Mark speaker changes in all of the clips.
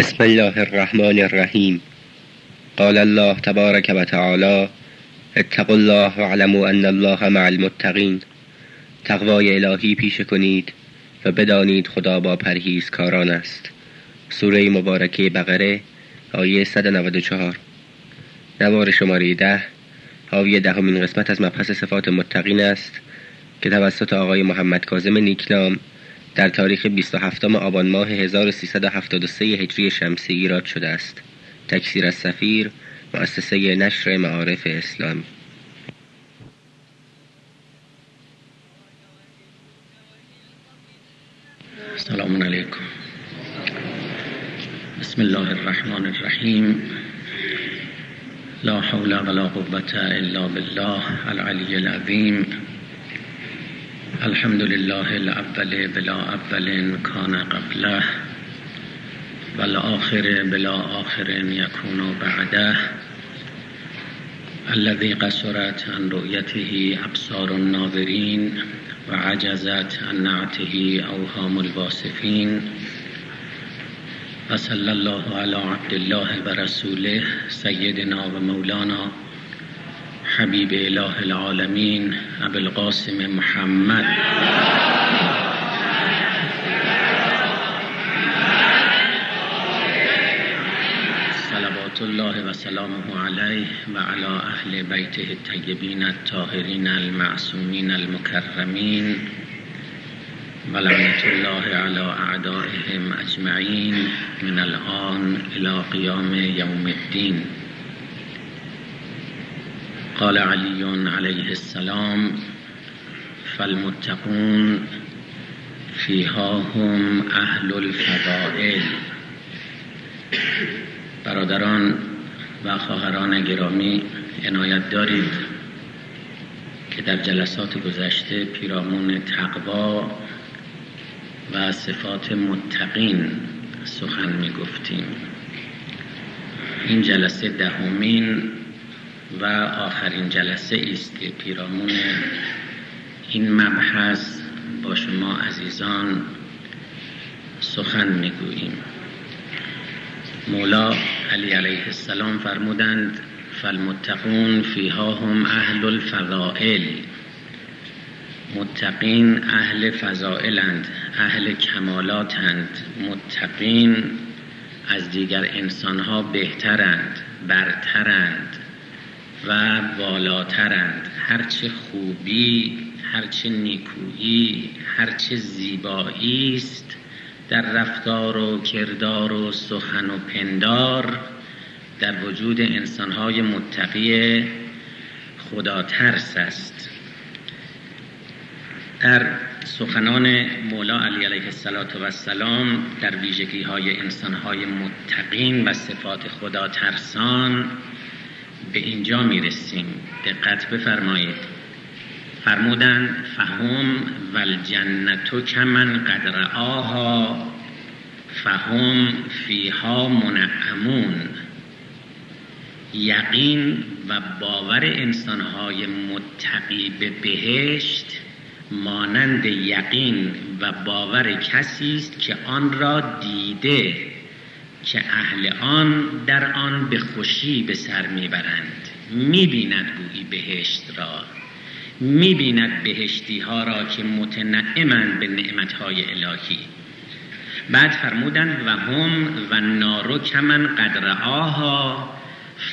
Speaker 1: بسم الله الرحمن الرحیم. قال الله تبارک و تعالی اتقوا الله واعلموا ان الله مع المتقین. تقوای الهی پیشه کنید و بدانید خدا با پرهیزکاران است. سوره مبارکه بقره آیه 194 نوار شماره ده حاوی دهمین قسمت از مبحث صفات متقین است که توسط آقای محمد کاظم نیکنام در تاریخ 27 آبان ماه 1373 هجری شمسی ایراد شده است. تکثیر از سفیر مؤسسه نشر معارف اسلامی.
Speaker 2: سلام علیکم. بسم الله الرحمن الرحیم. لا حول ولا قوة الا بالله العلی العظیم. الحمد لله الاول بلا اول کان قبله والآخر بلا آخر یکون بعده الذي قصرت عن رؤيته ابصار الناظرین و عجزت عن نعته اوهام الواصفین و صلی الله علی عبد الله و رسوله سیدنا و مولانا حبیب اله العالمین ابو القاسم محمد. صلوات الله و سلامه علیه و علی اهل بیته الطیبین الطاهرین المعصومین المکرمین و لعنت الله علی اعدائهم اجمعین من الان الى قیام یوم الدین. قال علی علیه السلام فالمتقون فیها هم اهل الفضائل. برادران و خواهران گرامی عنایت دارید که در جلسات گذشته پیرامون تقوا و صفات متقین سخن می گفتیم این جلسه دهمین و آخرین جلسه است که پیرامون این مبحث با شما عزیزان سخن می‌گوییم. مولا علی علیه السلام فرمودند فالمتقون فیها هم اهل الفضائل. متقین اهل فضائلند اهل کمالاتند. متقین از دیگر انسانها بهترند برترند. و بالاترند. هرچه خوبی هرچه نیکویی هرچه زیبایی است. در رفتار و کردار و سخن و پندار در وجود انسانهای متقی خدا ترس است. در سخنان مولا علی علیه السلام در ویژگی های انسان های متقین و صفات خدا ترسان به اینجا می‌رسیم. دقت بفرمایید. فرمودن فهم و الجنت کمن قدر آها فهم فیها منعمون. یقین و باور انسانهای متقی به بهشت مانند یقین و باور کسی است که آن را دیده. که اهل آن در آن به خوشی به سر می‌برند. می‌بیند گویی بهشت را. می‌بیند بهشتی ها را که متنعمند به نعمت های الهی. بعد فرمودند و هم و نارو کمن قدر آها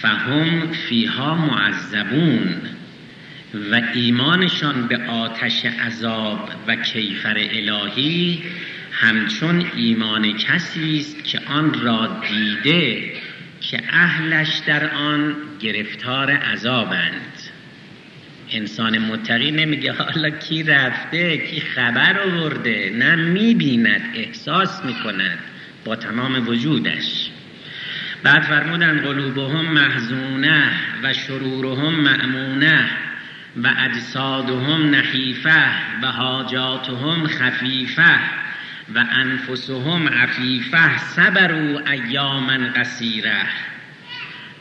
Speaker 2: فهم فیها معذبون. و ایمانشان به آتش عذاب و کیفر الهی همچون ایمان کسی است که آن را دیده که اهلش در آن گرفتار عذابند. انسان متقی نمیگه حالا کی رفته کی خبر آورده؟ نه می‌بیند احساس می‌کند با تمام وجودش. بعد فرمودن قلوبهم محزونه و شرورهم معمونه و اجسادهم نحیفه و حاجاتهم خفیفه. و انفسهم عفیفه صبروا ایاما قصیره.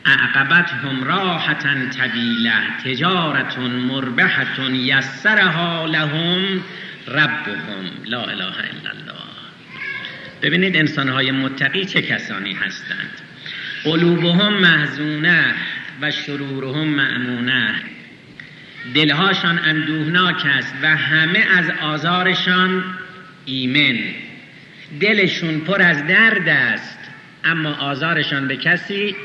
Speaker 2: اعقبتهم راحة طویله تجارت مربحة یسرها لهم ربهم. لا اله الا الله. ببینید انسانهای متقی چه کسانی هستند. قلوبهم محزونه و شرورهم معمونه دلهاشان اندوهناک است و همه از آزارشان ایمن. دلشون پر از درد است اما آزارشان به کسی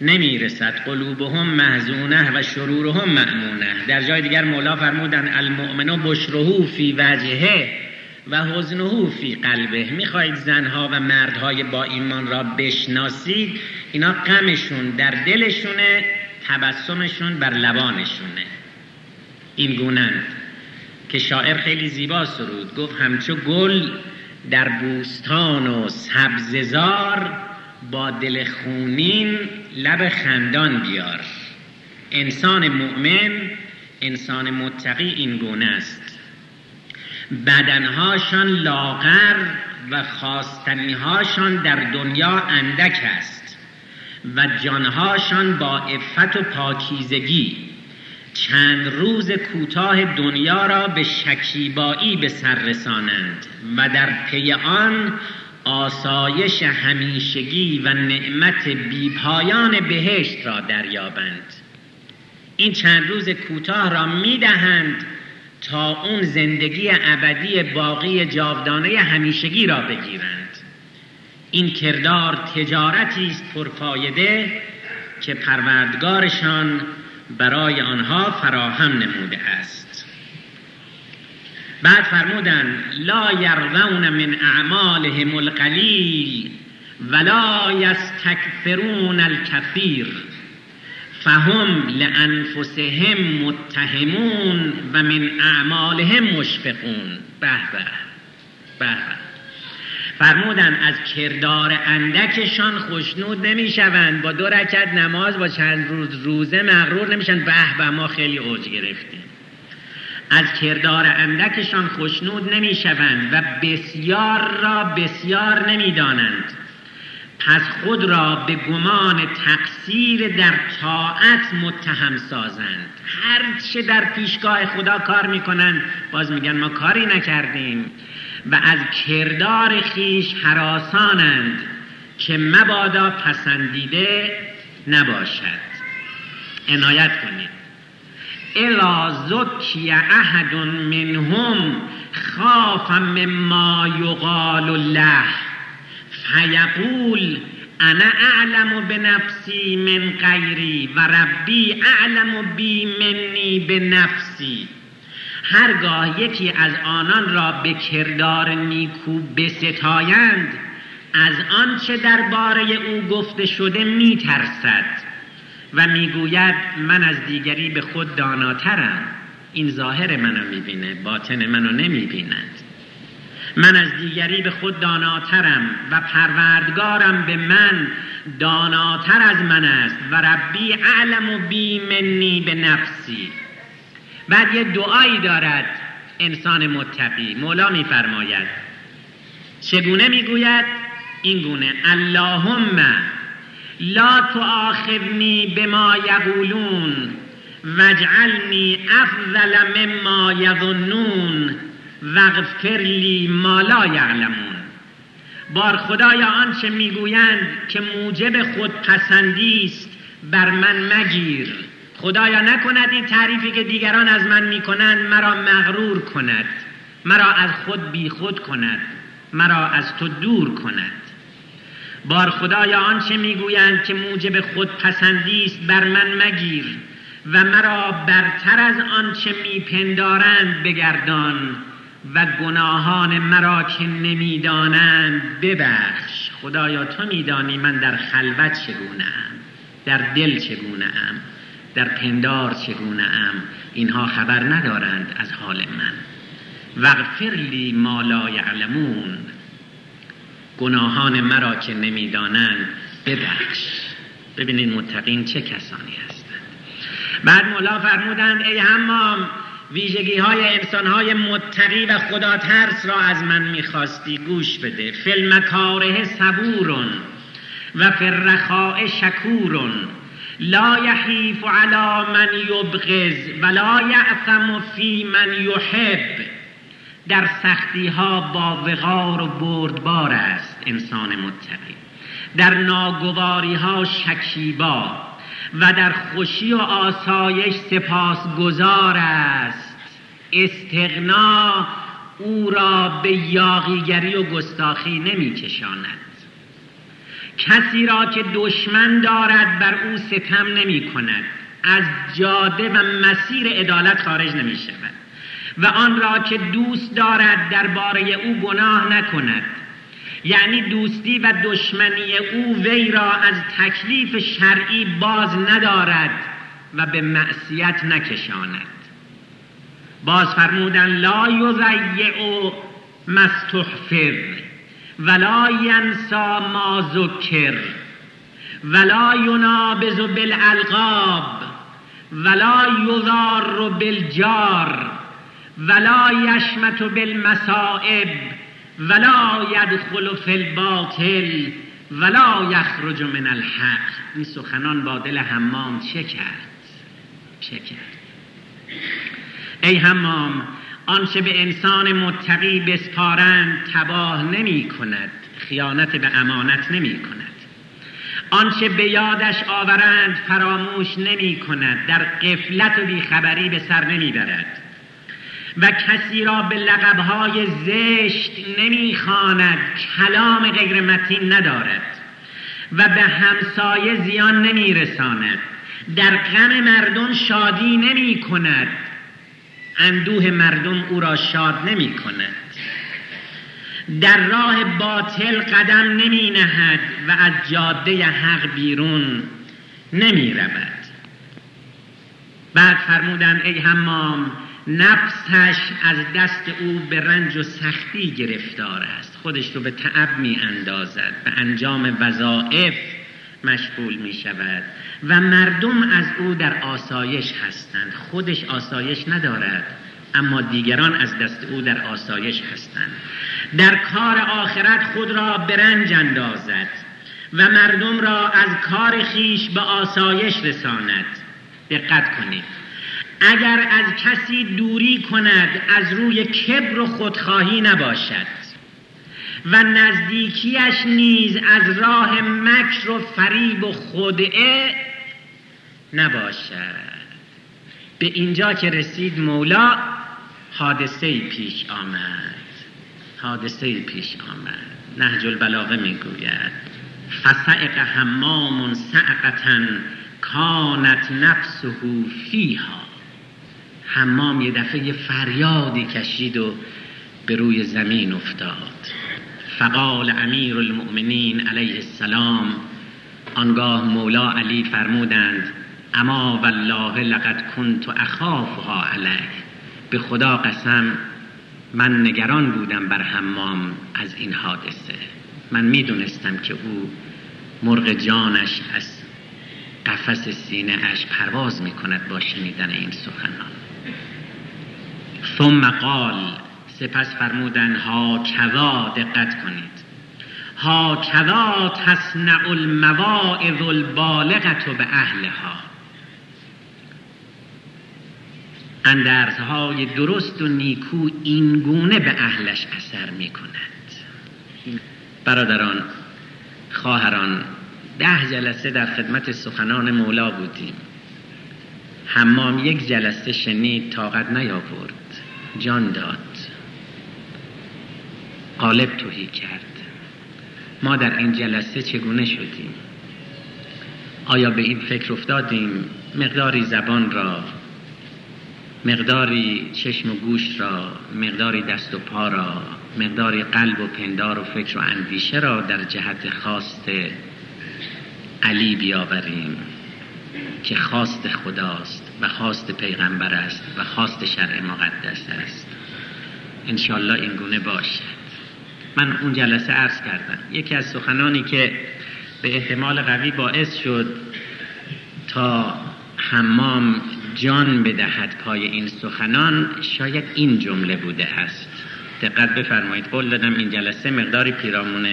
Speaker 2: نمی‌رسد. قلوبهم محزونه و شرورهم معمونه در جای دیگر مولا فرمودن المؤمن بشرهو فی وجهه و حزنهو فی قلبه. می‌خواهید زنها و مردهای با ایمان را بشناسید؟ اینا غمشون در دلشونه تبسمشون بر لبانشونه. این گونند که شاعر خیلی زیبا سرود. گفت همچو گل در بوستان و سبززار با دل خونین لب خندان بیار. انسان مؤمن انسان متقی این گونه است. بدنهاشان لاغر و خواستنیهاشان در دنیا اندک است و جانهاشان با افت و پاکیزگی. چند روز کوتاه دنیا را به شکیبایی به سر رسانند و در پی آن آسایش همیشگی و نعمت بیپایان بهشت را دریابند. این چند روز کوتاه را می‌دهند تا اون زندگی ابدی باقی جاودانه همیشگی را بگیرند. این کردار تجارتی است پرفایده که پروردگارشان برای آنها فراهم نموده است. بعد فرمودن لا یرضون من اعمالهم القلیل ولا یستکثرون الکثیر فهم لانفسهم متهمون و من اعمالهم مشفقون. به به. فرمودن از کردار اندکشان خوشنود نمی‌شوند. با دو رکعت نماز با چند روز روزه مغرور نمیشن به به ما خیلی اوج گرفتیم. از کردار اندکشان خوشنود نمی‌شوند و بسیار را بسیار نمی‌دانند. پس خود را به گمان تقصیر در طاعت متهم سازند. هر چه در پیشگاه خدا کار می‌کنند باز میگن ما کاری نکردیم. و از کردار خیش حراسانند که مبادا پسندیده نباشد. عنایت کنید. الا زکی احد منهم خاف مما یقال له فیقول انا اعلم به نفسی من غیری و ربی اعلم بی منی به نفسی هرگاه یکی از آنان را به کردار نیکو بستایند از آنچه درباره او گفته شده میترسد و می‌گوید من از دیگری به خود داناترم. این ظاهر منو می‌بینه باطن منو نمی‌بیند. من از دیگری به خود داناترم و پروردگارم به من داناتر از من است و ربی اعلم و بی منی به نفسی. بعد یه دعایی دارد انسان متقی. مولا میفرماید چگونه می‌گوید؟ این گونه اللهم لا تؤاخذنی بما یقولون واجعلنی افضل مما یظنون وغفر لی ما لا یعلمون. بار خدایا آنچه می‌گویند که موجب خود پسندی است بر من مگیر. خدایا نکند این تعریفی که دیگران از من می‌کنند مرا مغرور کند. مرا از خود بی خود کند. مرا از تو دور کند. بار خدایا آنچه می‌گویند که موجب خود پسندی است بر من مگیر و مرا برتر از آنچه میپندارند بگردان و گناهان مرا که نمی‌دانند ببخش. خدایا تو میدانی من در خلوت چگونه در دل چگونه در پندار چگونه ام؟ اینها خبر ندارند از حال من. وغفر لی ما لا یعلمون. گناهان مرا که نمی‌دانند ببخش. ببینید متقین چه کسانی هستند. بعد مولا فرمودند ای همام ویژگی های انسان های متقی و خدا ترس را از من می‌خواستی گوش بده. فیلم کاره صبورون و فرخاء شکورون. لا یحیف علی من یبغز ولا یعثم فی من یحب. در سختی ها با وقار و بردبار است انسان متقی. در ناگواری ها شکیبا و در خوشی و آسایش سپاسگزار است. استغنا او را به یاغیگری و گستاخی نمی کشاند کسی را که دشمن دارد بر او ستم نمی کند. از جاده و مسیر عدالت خارج نمی شود و آن را که دوست دارد درباره او گناه نکند. یعنی دوستی و دشمنی او وی را از تکلیف شرعی باز ندارد و به معصیت نکشاند. باز فرمودن لا یضیع مستحفر ولا ینسا ما ذکر ولا ینابز بالالقاب ولا یضار بالجار ولا یشمت بالمصائب ولا یدخل فی الباطل ولا یخرج من الحق. این سخنان با دل حمام چه کرد؟ چه کرد؟ ای حمام آنچه به انسان متقی بسپارند تباه نمی کند خیانت به امانت نمی کند. آنچه به یادش آورند فراموش نمی کند در قفلت و بیخبری به سر نمی برد. و کسی را به لقبهای زشت نمی‌خواند کلام غیر متین ندارد. و به همسایه زیان نمیرساند در غم مردم شادی نمی کند. اندوه مردم او را شاد نمی کند در راه باطل قدم نمی نهد و از جاده حق بیرون نمی رود بعد فرمودن ای حمام نفسش از دست او به رنج و سختی گرفتار است. خودش رو به تعب می اندازد به انجام وظائف مشغول می شود و مردم از او در آسایش هستند. خودش آسایش ندارد اما دیگران از دست او در آسایش هستند. در کار آخرت خود را به رنج اندازد و مردم را از کار خیش به آسایش رساند. دقت کنید. اگر از کسی دوری کند از روی کبر و خودخواهی نباشد. و نزدیکیش نیز از راه مکر و فریب و خدعه نباشد. به اینجا که رسید مولا حادثه پیش آمد. حادثه پیش آمد. نهج البلاغه می‌گوید فسعق حمام سعقتا کانت نفسه فیها. حمام یه دفعه فریادی کشید و به روی زمین افتاد. فقال امیر المؤمنین علیه السلام آنگاه مولا علی فرمودند اما والله لقد کنت اخافها علیه به خدا قسم من نگران بودم بر حمام از این حادثه. من می‌دونستم که او مرغ جانش از قفس سینه اش پرواز می‌کند با شنیدن این سخنان. ثم قال سپس فرمودن ها کذا دقت کنید. ها کذا تصنع المواعظ البالغت به اهلها اندرزهای درست و نیکو اینگونه به اهلش اثر می کند برادران خواهران ده جلسه در خدمت سخنان مولا بودیم. حمام یک جلسه شنید طاقت نیاورد. جان داد. قالب توهی کرد. ما در این جلسه چگونه شدیم؟ آیا به این فکر افتادیم مقداری زبان را مقداری چشم و گوش را مقداری دست و پا را مقداری قلب و پندار و فکر و اندیشه را در جهت خواست علی بیاوریم که خواست خداست و خواست پیغمبر است و خواست شرع مقدس است. انشالله این گونه باشد من اون جلسه عرض کردم. یکی از سخنانی که به احتمال قوی باعث شد تا حمام جان بدهد پای این سخنان شاید این جمله بوده است. دقت بفرمایید. قول دادم این جلسه مقداری پیرامون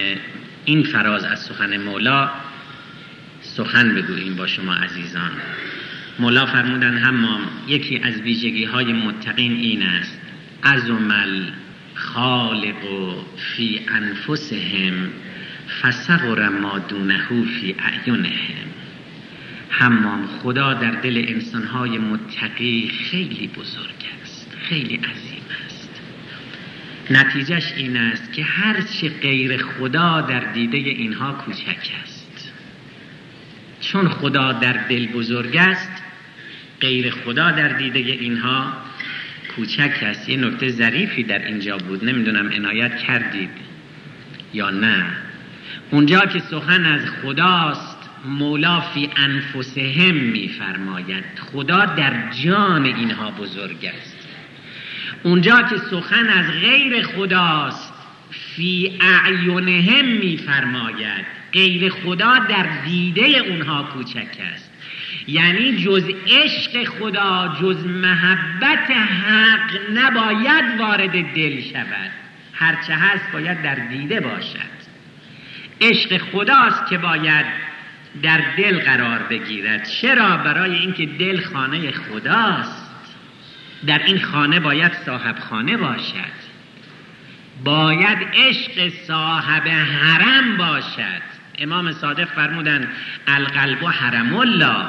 Speaker 2: این فراز از سخن مولا سخن بگوییم با شما عزیزان. مولا فرمودن همام یکی از ویژگی های متقین این است. عزمل خالق فی انفسهم فسقر ما دونه فی اعینهم. حمام خدا در دل انسانهای متقی خیلی بزرگ است خیلی عظیم است. نتیجهش این است که هر چه غیر خدا در دیده اینها کوچک است. چون خدا در دل بزرگ است غیر خدا در دیده اینها کوچک است یه نکته ظریفی در اینجا بود. نمی‌دونم عنایت کردید یا نه. اونجا که سخن از خداست مولا فی انفسهم میفرماید. خدا در جان اینها بزرگ است. اونجا که سخن از غیر خداست فی اعینهم میفرماید. غیر خدا در دیده اونها کوچک است. یعنی جز عشق خدا جز محبت حق نباید وارد دل شود. هرچه هست باید در دیده باشد. عشق خداست که باید در دل قرار بگیرد. چرا؟ برای اینکه دل خانه خداست. در این خانه باید صاحب خانه باشد. باید عشق صاحب حرم باشد. امام صادق فرمودن القلب حرم الله.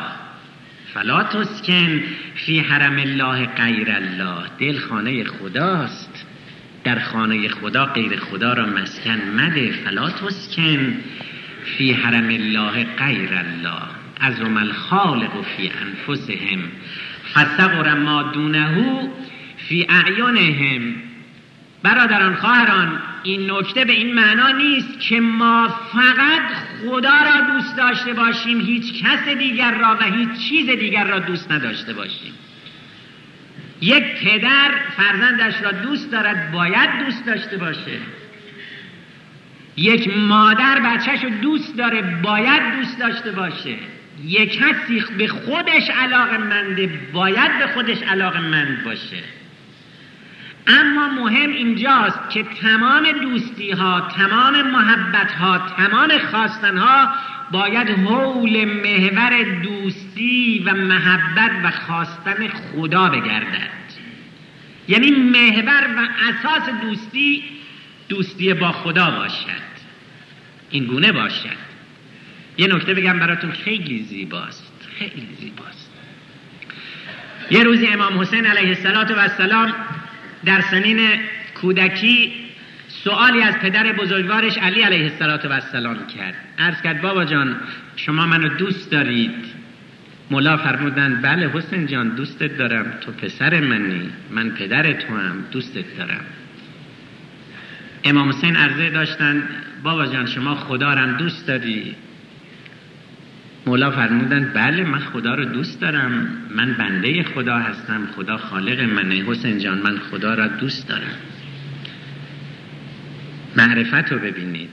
Speaker 2: فلا تسکن فی حرم الله غیر الله. دل خانه خداست. در خانه خدا غیر خدا را مسکن مده. فلا تسکن فی حرم الله غیر الله. از رمال خالق فی انفسهم. فسقر ما دونه فی اعینهم. برادران خواهران این نکته به این معنا نیست که ما فقط خدا را دوست داشته باشیم هیچ کس دیگر را و هیچ چیز دیگر را دوست نداشته باشیم. یک پدر فرزندش را دوست دارد باید دوست داشته باشه. یک مادر بچهش رو دوست داره باید دوست داشته باشه. یک کسی به خودش علاقه منده باید به خودش علاقه مند باشه. اما مهم اینجاست که تمام دوستی ها تمام محبت ها تمام خواستن ها باید حول محور دوستی و محبت و خواستن خدا بگردد. یعنی محور و اساس دوستی دوستی با خدا باشد. این گونه باشد. یه نکته بگم براتون خیلی زیباست. خیلی زیباست. یه روزی امام حسین علیه السلام در سنین کودکی سوالی از پدر بزرگوارش علی علیه السلام کرد. عرض کرد بابا جان شما منو دوست دارید. مولا فرمودن بله حسین جان دوستت دارم. تو پسر منی من پدر تو هم دوستت دارم. امام حسین عرضه داشتن بابا جان شما خدا رو دوست داری. مولا فرمودن بله من خدا رو دوست دارم. من بنده خدا هستم. خدا خالق منه. حسین جان من خدا را دوست دارم. معرفت رو ببینید.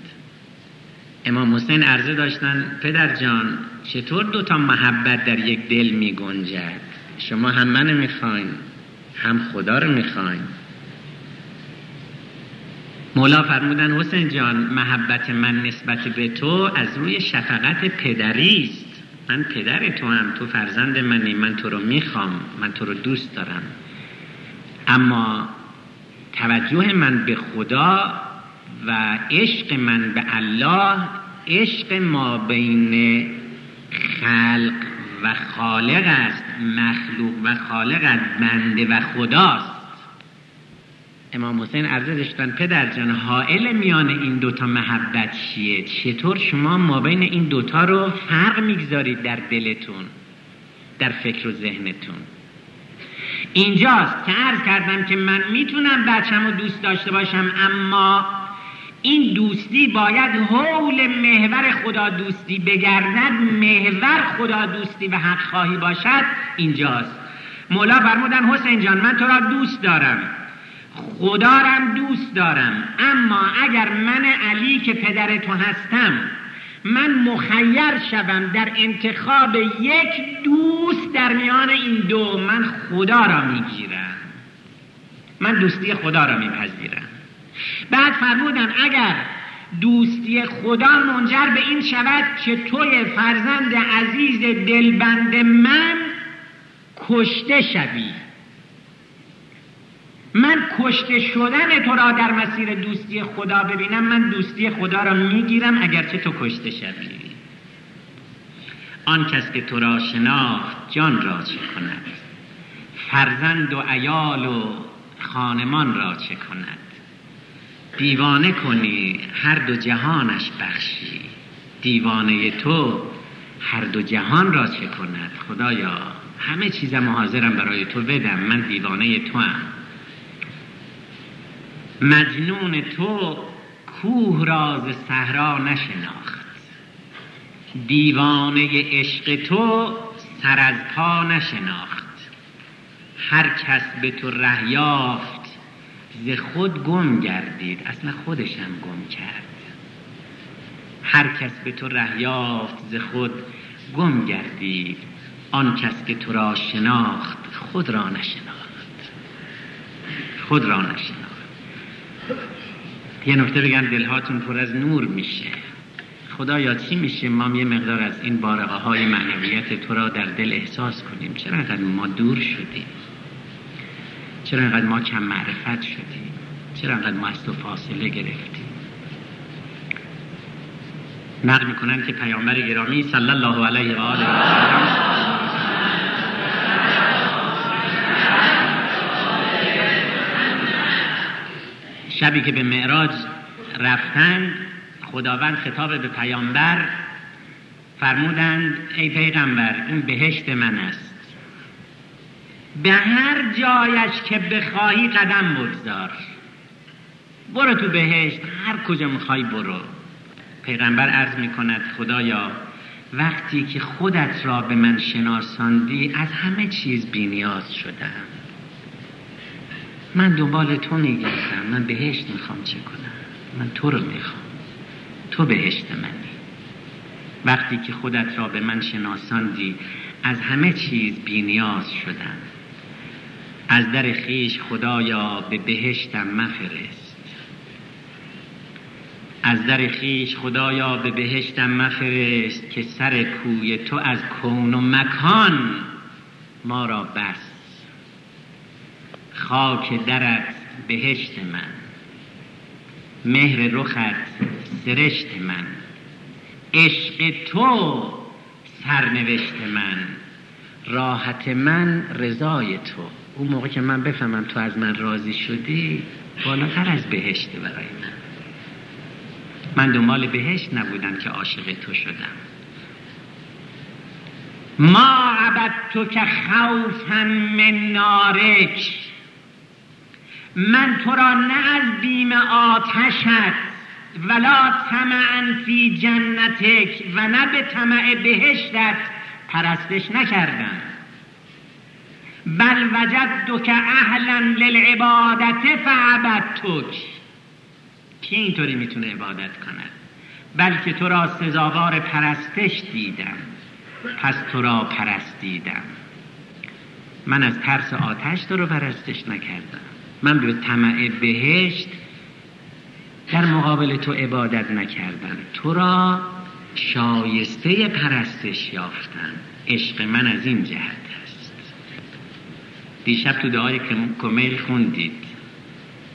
Speaker 2: امام حسین عرضه داشتن پدر جان چطور دوتا محبت در یک دل می گنجد شما هم منو می‌خواین هم خدا رو می‌خواین. مولا فرمودن حسین جان محبت من نسبت به تو از روی شفقت پدری است. من پدر تو هم تو فرزند منی من تو رو می‌خوام من تو رو دوست دارم. اما توجه من به خدا و عشق من به الله عشق ما بین خلق و خالق است مخلوق و خالق است بنده و خداست. امام حسین عرضه داشتن پدر جان حائل میان این دوتا محبت چیه؟ چطور شما ما بین این دوتا رو فرق می‌گذارید در دلتون در فکر و ذهنتون؟ اینجاست که عرض کردم که من می‌تونم بچم رو دوست داشته باشم اما این دوستی باید حول محور خدا دوستی بگردد محور خدا دوستی و حق خواهی باشد اینجاست. مولا فرمودن حسین جان من تو را دوست دارم. خدارم دوست دارم. اما اگر من علی که پدر تو هستم من مخیر شوم در انتخاب یک دوست در میان این دو. من خدا را می‌گیرم. من دوستی خدا را میپذیرم. بعد فرمودن اگر دوستی خدا منجر به این شود که توی فرزند عزیز دلبند من کشته شوی. من کشته شدن تو را در مسیر دوستی خدا ببینم من دوستی خدا را می‌گیرم اگرچه تو کشته شوی. آن کس که تو را شناخت جان را چه کند؟ فرزند و ایال و خانمان را چه کند؟ دیوانه کنی هر دو جهانش بخشی. دیوانه تو هر دو جهان را چه کند؟ خدایا همه چیزم حاضرم برای تو بدم من دیوانه تو هم مجنون تو کوه راز صحرا نشناخت. دیوانه عشق تو سر از پا نشناخت. هر کس به تو ره یافت ز خود گم گردید. اصلا خودش هم گم کرد. هر کس به تو ره یافت ز خود گم گردید. آن کس که تو را شناخت خود را نشناخت. خود را نشناخت. یه نکته بگم دلهاتون پر از نور میشه. خدایا چی میشه؟ ما یه مقدار از این بارقه های معنویت تو را در دل احساس کنیم. چرا اینقدر ما دور شدیم؟ چرا اینقدر ما کم معرفت شدیم؟ چرا اینقدر ما از تو فاصله گرفتیم؟ نقل می‌کنن که پیامبر گرامی صلی الله علیه و آله شبی که به معراج رفتند خداوند خطاب به پیامبر فرمودند ای پیغمبر این بهشت من است. به هر جایش که بخواهی قدم بگذار. برو تو بهشت هر کجا می‌خوای برو. پیغمبر عرض می‌کند خدایا وقتی که خودت را به من شناساندی از همه چیز بینیاز شدم من دنبال تو میگردم من بهشت می‌خوام چه کنم؟ من تو رو می‌خوام. تو بهشت منی. وقتی که خودت را به من شناساندی از همه چیز بینیاز شدم. از در خیش خدایا به بهشتم مفرست. از در خیش خدایا به بهشتم مفرست که سر کوی تو از کون و مکان ما را بس خاک درت بهشت من. مهر رخت سرشت من. عشق تو سرنوشت من. راحت من رضای تو. اون موقع که من بفهمم تو از من راضی شدی بالاتر از بهشت برای من. من دنبال بهشت نبودم که عاشق تو شدم. ما عبدتو که خوفا من نارک. من تو را نه از بیم آتشت ولا طمعا فی جنتک و نه به طمع بهشتت پرستش نکردم. بل وجدت که اهلا للعبادت فعبدتک. کی اینطوری می‌تونه عبادت کند؟ بلکه تو را سزاوار پرستش دیدم. پس تو را پرستیدم. من از ترس آتش تو رو پرستش نکردم. من به طمع بهشت در مقابل تو عبادت نکردم. تو را شایسته پرستش یافتم. عشق من از این جهت است. دیشب تو دعای کمیل خوندید.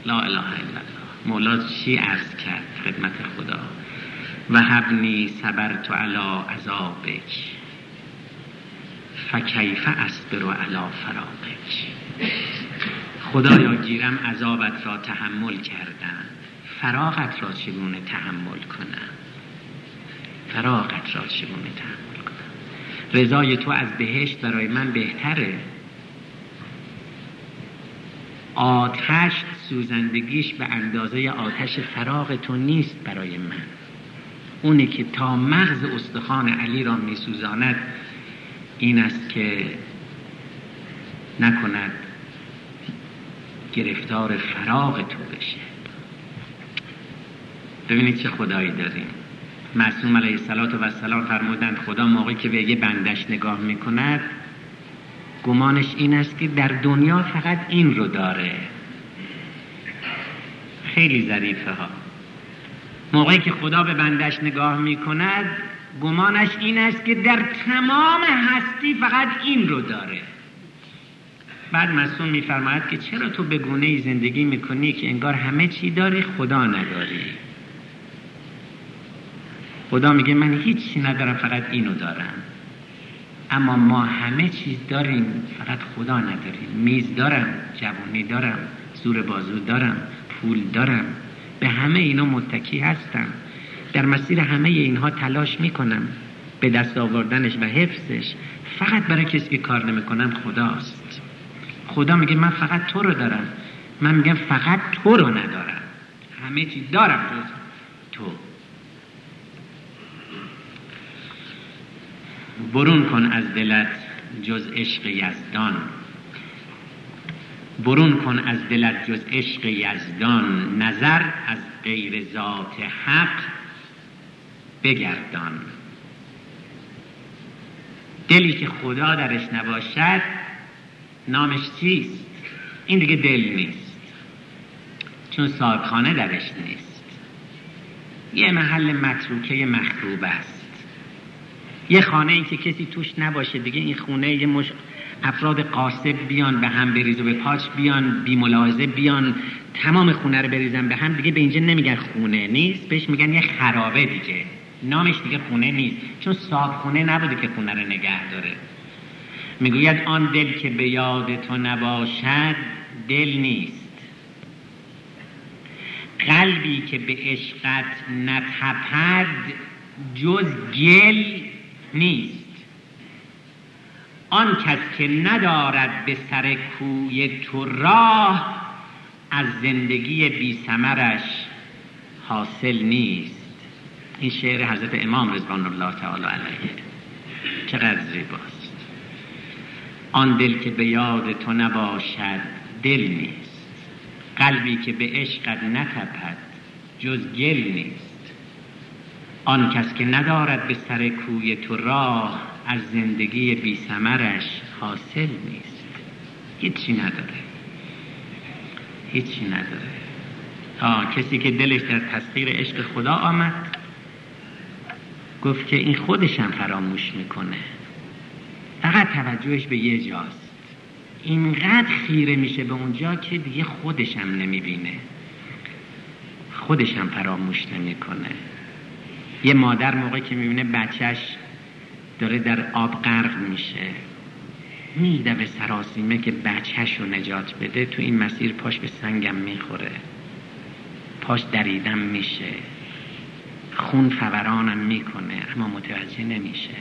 Speaker 2: لا اله الا الله. مولا چی عرض کرد خدمت خدا؟ و حبنی صبر تو علا عذابک. فکیف اصبر علا فراقک. خدایا گیرم عذابت را تحمل کردم فراغت را چگونه تحمل کنم؟ فراغت را چگونه تحمل کنم؟ رضای تو از بهشت برای من بهتره. آتش سوزندگیش به اندازه آتش فراغ تو نیست برای من. اونی که تا مغز استخوان علی را میسوزاند این است که نکند گرفتار فراغ تو بشه. ببینید چه خدایی داریم. معصوم علیه السلام فرمودند خدا موقعی که به یه بندش نگاه می‌کند گمانش این است که در دنیا فقط این رو داره. خیلی ظریفه ها. موقعی که خدا به بندش نگاه می‌کند گمانش این است که در تمام هستی فقط این رو داره. بعد مسئول میفرماید که چرا تو به گونه ای زندگی می‌کنی که انگار همه چی داری خدا نداری؟ خدا میگه من هیچی ندارم فقط اینو دارم. اما ما همه چیز داریم فقط خدا نداریم میز دارم جوانی دارم زور بازو دارم پول دارم. به همه اینا متکی هستم. در مسیر همه اینها تلاش می‌کنم. به دست آوردنش و حفظش. فقط برای کسی که کار نمی‌کنم خداست. خدا میگه من فقط تو رو دارم. من میگم فقط تو رو ندارم. همه چیز دارم جز تو. برون کن از دلت جز عشق یزدان. برون کن از دلت جز عشق یزدان. نظر از غیر ذات حق بگردان. دلی که خدا درش نباشد نامش چیست؟ این دیگه دل نیست. چون صاحبخانه درش نیست. یه محل متروکه مخروب است. یه خانه ای که کسی توش نباشه دیگه این خونه یه مش افراد قاصد بیان به هم بریز و به پاچ بیان بی ملاحظه بیان تمام خونه رو بریزن به هم دیگه به اینجا نمیگن خونه نیست بهش میگن یه خرابه دیگه. نامش دیگه خونه نیست. چون صاحب خونه نبوده که خونه رو نگه داره. می‌گوید آن دل که به یاد تو نباشد دل نیست. قلبی که به عشقت نتپد جز گل نیست. آن کس که ندارد به سر کوی تو راه از زندگی بی سمرش حاصل نیست. این شعر حضرت امام رضوان الله تعالی علیه. چقدر زیباست. آن دل که به یاد تو نباشد دل نیست. قلبی که به عشقت نتپد جز گل نیست. آن کس که ندارد به سر کوی تو راه از زندگی بی سمرش حاصل نیست. هیچی نداره. هیچی نداره. تا کسی که دلش در تسخیر عشق خدا آمد گفت که این خودشم فراموش می‌کنه. فقط توجهش به یه جاست. اینقدر خیره میشه به اونجا که دیگه خودشم نمی‌بینه. خودشم فراموش نمی‌کنه یه مادر موقعی که می‌بینه بچهش داره در آب غرق میشه. میده به سراسیمه که بچهش رو نجات بده تو این مسیر پاش به سنگم می‌خوره. پاش دریدم میشه. خون فورانم می‌کنه اما متوجه نمیشه.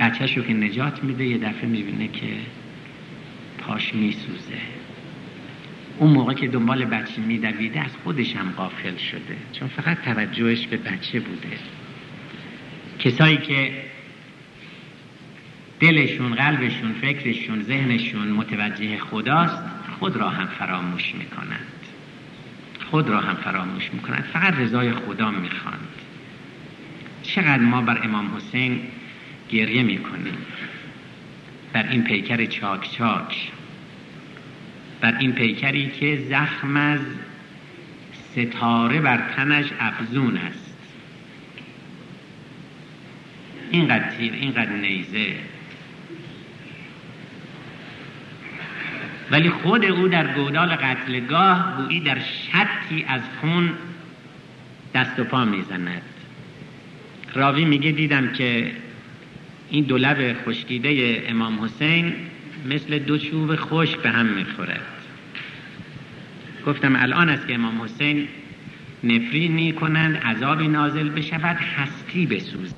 Speaker 2: بچهش رو که نجات میده یه دفعه می‌بینه که پاش میسوزه. اون موقع که دنبال بچه میدویده از خودش هم غافل شده. چون فقط توجهش به بچه بوده. کسایی که دلشون قلبشون فکرشون ذهنشون متوجه خداست خود را هم فراموش می‌کنند. خود را هم فراموش می‌کنند. فقط رضای خدا می‌خواند چقدر ما بر امام حسین گریه می‌کنیم بر این پیکر چاک چاک. بر این پیکری که زخم از ستاره بر تنش افزون است. اینقدر تیر اینقدر نیزه. ولی خود او در گودال قتلگاه گویی در شطی از خون دست و پا می‌زند. راوی میگه دیدم که این دو لب خشکیده امام حسین مثل دو چوب خشک به هم می‌خورد. گفتم الان است که امام حسین نفرینی کنند عذابی نازل بشود هستی بسوز